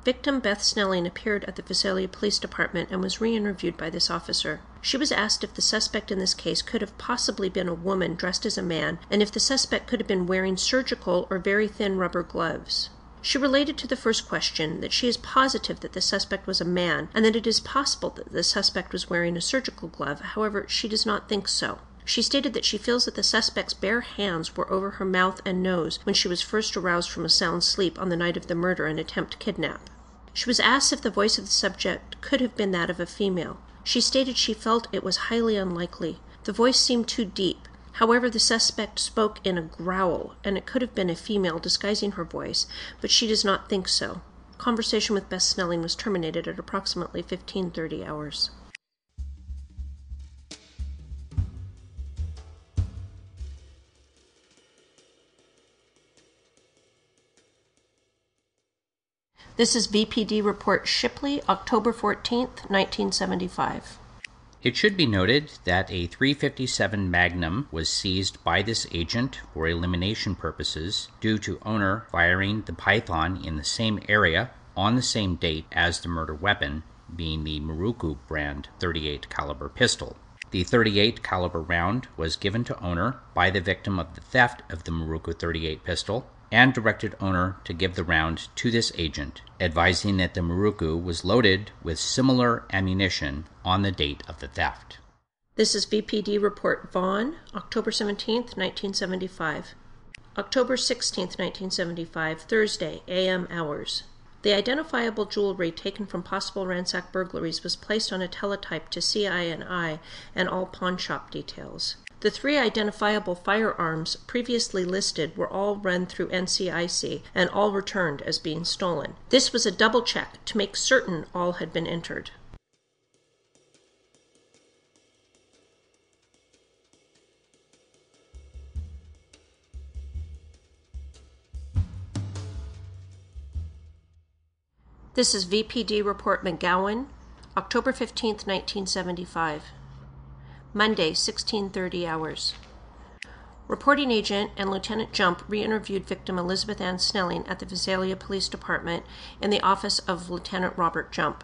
Victim Beth Snelling appeared at the Visalia Police Department and was re interviewed by this officer. She was asked if the suspect in this case could have possibly been a woman dressed as a man and if the suspect could have been wearing surgical or very thin rubber gloves. She related to the first question that she is positive that the suspect was a man and that it is possible that the suspect was wearing a surgical glove, however, she does not think so. She stated that she feels that the suspect's bare hands were over her mouth and nose when she was first aroused from a sound sleep on the night of the murder and attempt kidnap. She was asked if the voice of the subject could have been that of a female. She stated she felt it was highly unlikely. The voice seemed too deep, However, the suspect spoke in a growl, and it could have been a female disguising her voice, but she does not think so. Conversation with Beth Snelling was terminated at approximately 1530 hours. This is VPD Report Shipley, October 14th, 1975. It should be noted that a 357 Magnum was seized by this agent for elimination purposes due to owner firing the Python in the same area on the same date as the murder weapon, being the Miroku brand 38 caliber pistol. The 38 caliber round was given to owner by the victim of the theft of the Miroku 38 pistol and directed owner to give the round to this agent, advising that the Miroku was loaded with similar ammunition on the date of the theft. This is VPD Report Vaughn, October 17, 1975. October 16, 1975, Thursday, AM hours. The identifiable jewelry taken from possible ransack burglaries was placed on a teletype to CI&I and all pawnshop details. The three identifiable firearms previously listed were all run through NCIC and all returned as being stolen. This was a double check to make certain all had been entered. This is VPD Report McGowan, October 15, 1975. Monday, 1630 hours. Reporting agent and Lieutenant Jump re interviewed victim Elizabeth Ann Snelling at the Visalia Police Department in the office of Lieutenant Robert Jump.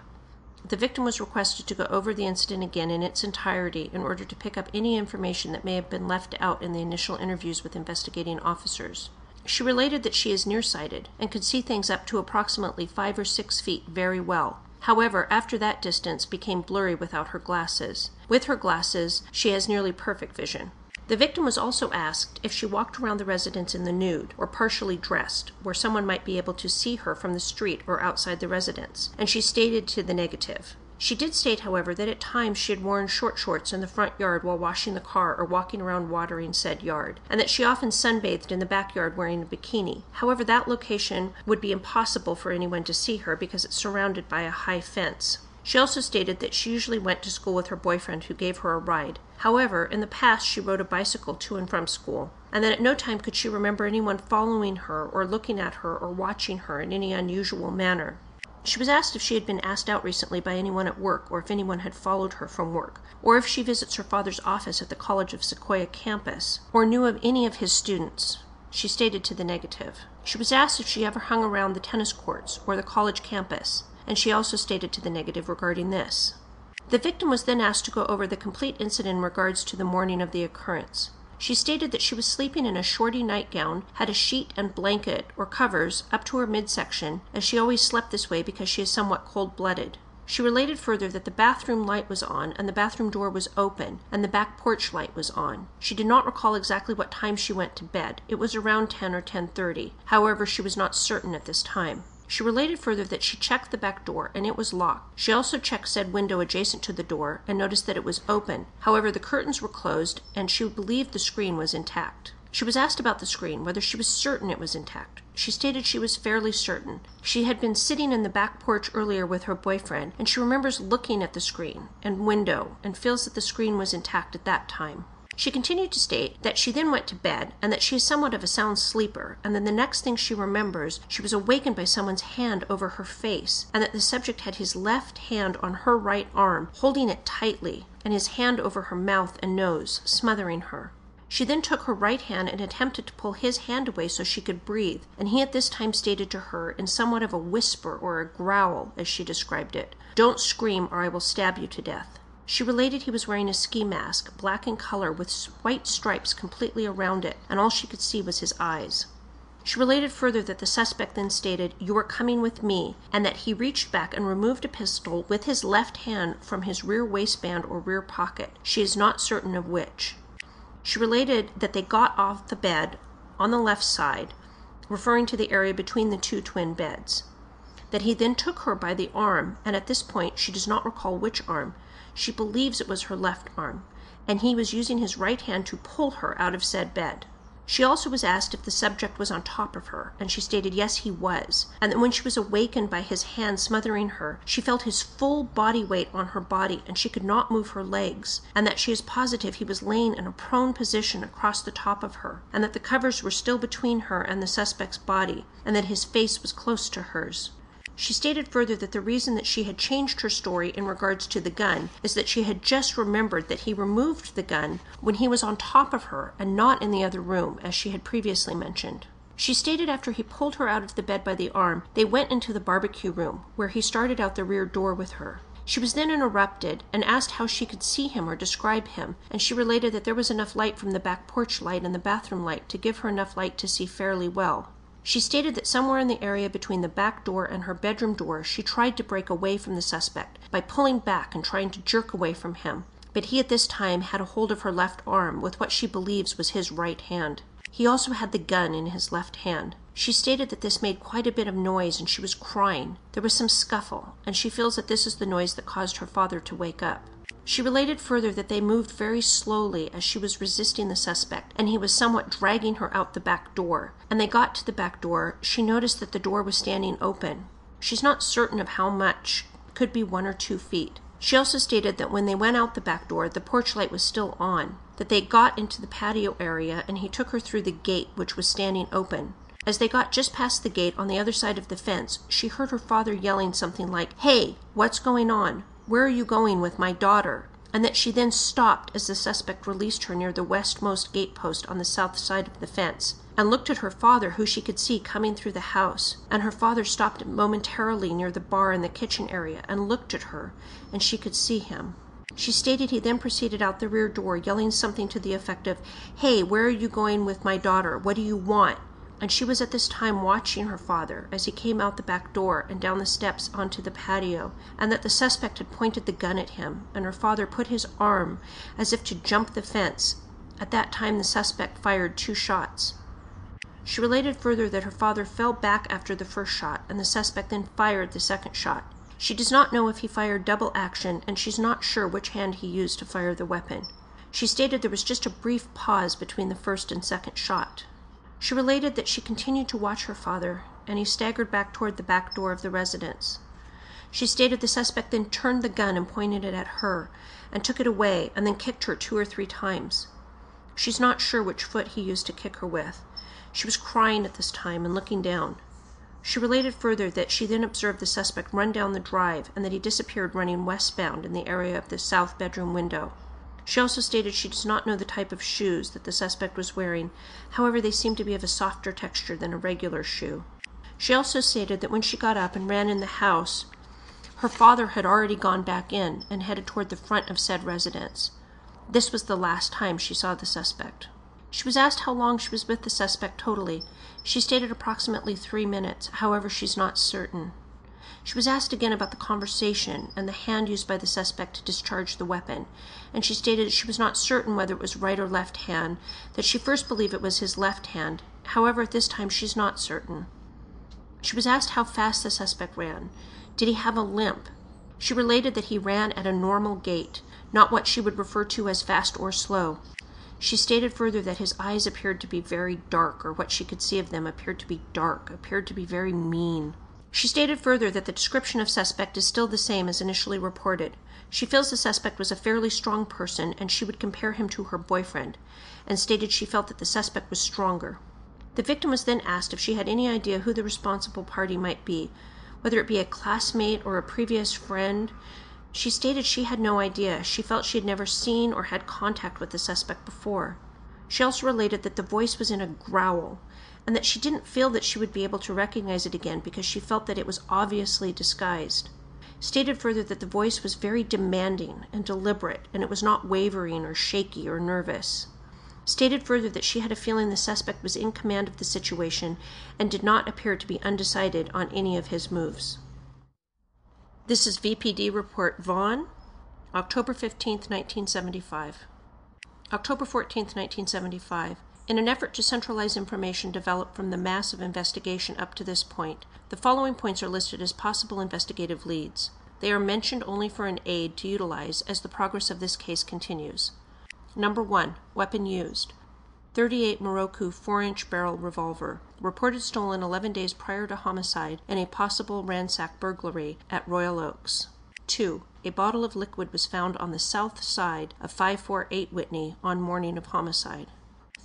The victim was requested to go over the incident again in its entirety in order to pick up any information that may have been left out in the initial interviews with investigating officers. She related that she is nearsighted and could see things up to approximately five or six feet very well. However, after that distance became blurry without her glasses. With her glasses, she has nearly perfect vision. The victim was also asked if she walked around the residence in the nude or partially dressed, where someone might be able to see her from the street or outside the residence, and she stated to the negative. She did state, however, that at times she had worn short shorts in the front yard while washing the car or walking around watering said yard, and that she often sunbathed in the backyard wearing a bikini. However, that location would be impossible for anyone to see her because it's surrounded by a high fence. She also stated that she usually went to school with her boyfriend who gave her a ride. However, in the past she rode a bicycle to and from school, and that at no time could she remember anyone following her or looking at her or watching her in any unusual manner. She was asked if she had been asked out recently by anyone at work, or if anyone had followed her from work, or if she visits her father's office at the College of Sequoia campus, or knew of any of his students. She stated to the negative. She was asked if she ever hung around the tennis courts or the college campus, and she also stated to the negative regarding this. The victim was then asked to go over the complete incident in regards to the morning of the occurrence. She stated that she was sleeping in a shorty nightgown, had a sheet and blanket or covers up to her midsection, as she always slept this way because she is somewhat cold blooded. She related further that the bathroom light was on and the bathroom door was open and the back porch light was on. She did not recall exactly what time she went to bed. It was around 10 or 10:30. However, she was not certain at this time. She related further that she checked the back door and it was locked. She also checked said window adjacent to the door and noticed that it was open. However, the curtains were closed and she believed the screen was intact. She was asked about the screen, whether she was certain it was intact. She stated she was fairly certain. She had been sitting in the back porch earlier with her boyfriend, and she remembers looking at the screen and window and feels that the screen was intact at that time. She continued to state that she then went to bed and that she is somewhat of a sound sleeper, and then the next thing she remembers, she was awakened by someone's hand over her face, and that the subject had his left hand on her right arm, holding it tightly, and his hand over her mouth and nose, smothering her. She then took her right hand and attempted to pull his hand away so she could breathe, and he at this time stated to her, in somewhat of a whisper or a growl, as she described it, Don't scream or I will stab you to death. She related he was wearing a ski mask, black in color, with white stripes completely around it, and all she could see was his eyes. She related further that the suspect then stated, You are coming with me, and that he reached back and removed a pistol with his left hand from his rear waistband or rear pocket. She is not certain of which. She related that they got off the bed on the left side, referring to the area between the two twin beds. That he then took her by the arm, and at this point she does not recall which arm. She believes it was her left arm, and he was using his right hand to pull her out of said bed. She also was asked if the subject was on top of her, and she stated yes, he was, and that when she was awakened by his hand smothering her, she felt his full body weight on her body and she could not move her legs, and that she is positive he was laying in a prone position across the top of her, and that the covers were still between her and the suspect's body, and that his face was close to hers. She stated further that the reason that she had changed her story in regards to the gun is that she had just remembered that he removed the gun when he was on top of her and not in the other room, as she had previously mentioned. She stated after he pulled her out of the bed by the arm, they went into the barbecue room, where he started out the rear door with her. She was then interrupted and asked how she could see him or describe him, and she related that there was enough light from the back porch light and the bathroom light to give her enough light to see fairly well. She stated that somewhere in the area between the back door and her bedroom door she tried to break away from the suspect by pulling back and trying to jerk away from him, but he at this time had a hold of her left arm with what she believes was his right hand. He also had the gun in his left hand. She stated that this made quite a bit of noise and she was crying. There was some scuffle, and she feels that this is the noise that caused her father to wake up. She related further that they moved very slowly as she was resisting the suspect, and he was somewhat dragging her out the back door. And they got to the back door. She noticed that the door was standing open. She's not certain of how much, could be one or two feet. She also stated that when they went out the back door, the porch light was still on, that they got into the patio area, and he took her through the gate, which was standing open. As they got just past the gate on the other side of the fence, she heard her father yelling something like, Hey, what's going on? Where are you going with my daughter? And that she then stopped as the suspect released her near the westmost gate post on the south side of the fence, and looked at her father, who she could see coming through the house. And her father stopped momentarily near the bar in the kitchen area and looked at her, and she could see him. She stated he then proceeded out the rear door, yelling something to the effect of, Hey, where are you going with my daughter? What do you want? And she was at this time watching her father as he came out the back door and down the steps onto the patio, and that the suspect had pointed the gun at him, and her father put his arm as if to jump the fence. At that time, the suspect fired two shots. She related further that her father fell back after the first shot, and the suspect then fired the second shot. She does not know if he fired double action, and she's not sure which hand he used to fire the weapon. She stated there was just a brief pause between the first and second shot. She related that she continued to watch her father, and he staggered back toward the back door of the residence. She stated the suspect then turned the gun and pointed it at her, and took it away, and then kicked her two or three times. She's not sure which foot he used to kick her with. She was crying at this time and looking down. She related further that she then observed the suspect run down the drive and that he disappeared running westbound in the area of the south bedroom window. She also stated she does not know the type of shoes that the suspect was wearing, however, they seemed to be of a softer texture than a regular shoe. She also stated that when she got up and ran in the house, her father had already gone back in and headed toward the front of said residence. This was the last time she saw the suspect. She was asked how long she was with the suspect totally. She stated approximately three minutes, however, she's not certain. She was asked again about the conversation and the hand used by the suspect to discharge the weapon, and she stated that she was not certain whether it was right or left hand, that she first believed it was his left hand, however, at this time she's not certain. She was asked how fast the suspect ran. Did he have a limp? She related that he ran at a normal gait, not what she would refer to as fast or slow. She stated further that his eyes appeared to be very dark, or what she could see of them appeared to be dark, appeared to be very mean. She stated further that the description of suspect is still the same as initially reported. She feels the suspect was a fairly strong person and she would compare him to her boyfriend, and stated she felt that the suspect was stronger. The victim was then asked if she had any idea who the responsible party might be, whether it be a classmate or a previous friend. She stated she had no idea. She felt she had never seen or had contact with the suspect before. She also related that the voice was in a growl, and that she didn't feel that she would be able to recognize it again because she felt that it was obviously disguised. Stated further that the voice was very demanding and deliberate, and it was not wavering or shaky or nervous. Stated further that she had a feeling the suspect was in command of the situation and did not appear to be undecided on any of his moves. This is VPD Report Vaughn, October 15, 1975. October 14, 1975. In an effort to centralize information developed from the massive investigation up to this point, the following points are listed as possible investigative leads. They are mentioned only for an aid to utilize as the progress of this case continues. Number 1. Weapon used. 38 Miroku 4 inch barrel revolver, reported stolen 11 days prior to homicide and a possible ransack burglary at Royal Oaks. 2. A bottle of liquid was found on the south side of 548 Whitney on morning of homicide.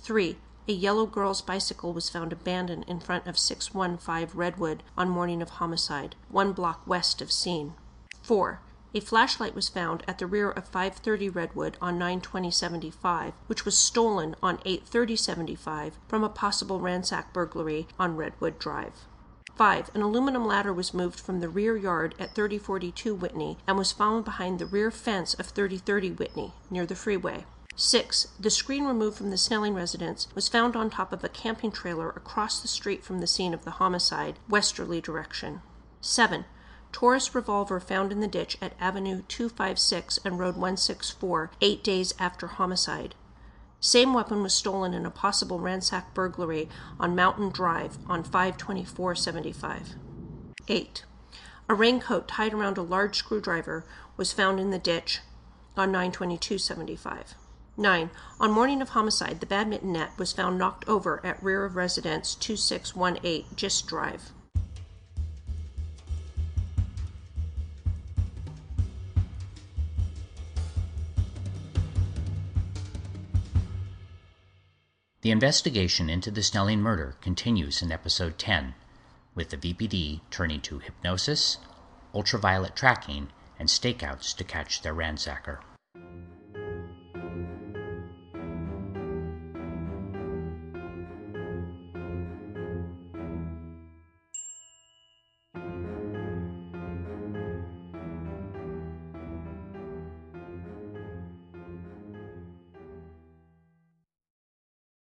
3. A yellow girl's bicycle was found abandoned in front of 615 Redwood on morning of homicide, one block west of scene. 4. A flashlight was found at the rear of 530 Redwood on 92075, which was stolen on 83075 from a possible ransack burglary on Redwood Drive. 5. An aluminum ladder was moved from the rear yard at 3042 Whitney and was found behind the rear fence of 3030 Whitney, near the freeway. 6. The screen removed from the Snelling residence was found on top of a camping trailer across the street from the scene of the homicide, westerly direction. 7. Taurus revolver found in the ditch at Avenue 256 and Road 164 eight days after homicide. Same weapon was stolen in a possible ransack burglary on Mountain Drive on 52475. 8. A raincoat tied around a large screwdriver was found in the ditch on 92275. 9. On morning of homicide, the badminton net was found knocked over at rear of residence 2618 Gist Drive. The investigation into the Snelling murder continues in episode 10, with the VPD turning to hypnosis, ultraviolet tracking, and stakeouts to catch their ransacker.